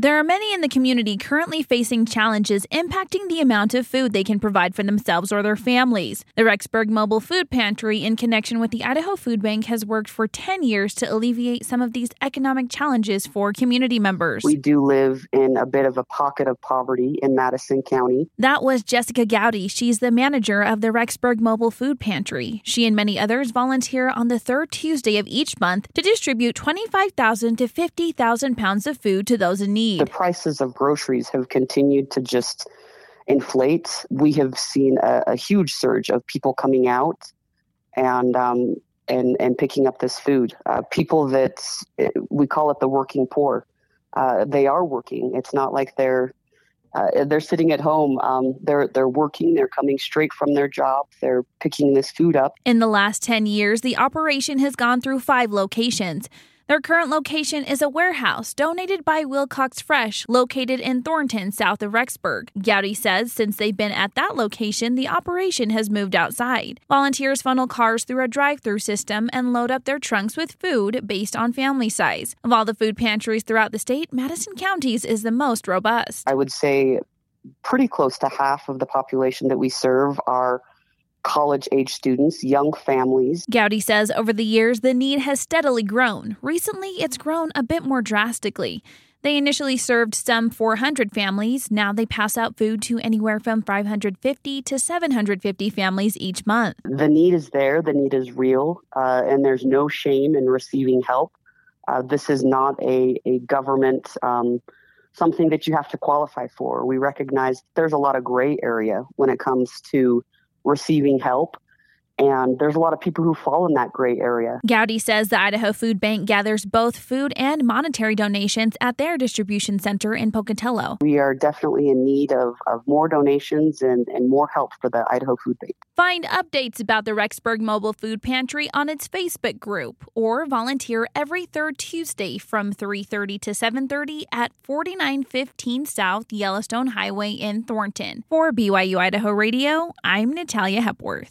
There are many in the community currently facing challenges impacting the amount of food they can provide for themselves or their families. The Rexburg Mobile Food Pantry, in connection with the Idaho Food Bank, has worked for 10 years to alleviate some of these economic challenges for community members. We do live in a bit of a pocket of poverty in Madison County. That was Jessica Gowdy. She's the manager of the Rexburg Mobile Food Pantry. She and many others volunteer on the third Tuesday of each month to distribute 25,000 to 50,000 pounds of food to those in need need. The prices of groceries have continued to just inflate. We have seen a, a huge surge of people coming out and um, and and picking up this food. Uh, people that we call it the working poor. Uh, they are working. It's not like they're uh, they're sitting at home. Um, they're they're working. They're coming straight from their job. They're picking this food up. In the last ten years, the operation has gone through five locations. Their current location is a warehouse donated by Wilcox Fresh, located in Thornton, south of Rexburg. Gowdy says since they've been at that location, the operation has moved outside. Volunteers funnel cars through a drive through system and load up their trunks with food based on family size. Of all the food pantries throughout the state, Madison County's is the most robust. I would say pretty close to half of the population that we serve are college age students, young families. Gowdy says over the years, the need has steadily grown. Recently, it's grown a bit more drastically. They initially served some 400 families. Now they pass out food to anywhere from 550 to 750 families each month. The need is there, the need is real, uh, and there's no shame in receiving help. Uh, this is not a, a government. Um, something that you have to qualify for. We recognize there's a lot of gray area when it comes to receiving help. And there's a lot of people who fall in that gray area. Gowdy says the Idaho Food Bank gathers both food and monetary donations at their distribution center in Pocatello. We are definitely in need of, of more donations and, and more help for the Idaho Food Bank. Find updates about the Rexburg Mobile Food Pantry on its Facebook group or volunteer every third Tuesday from 3:30 to 7:30 at 4915 South Yellowstone Highway in Thornton. For BYU Idaho Radio, I'm Natalia Hepworth.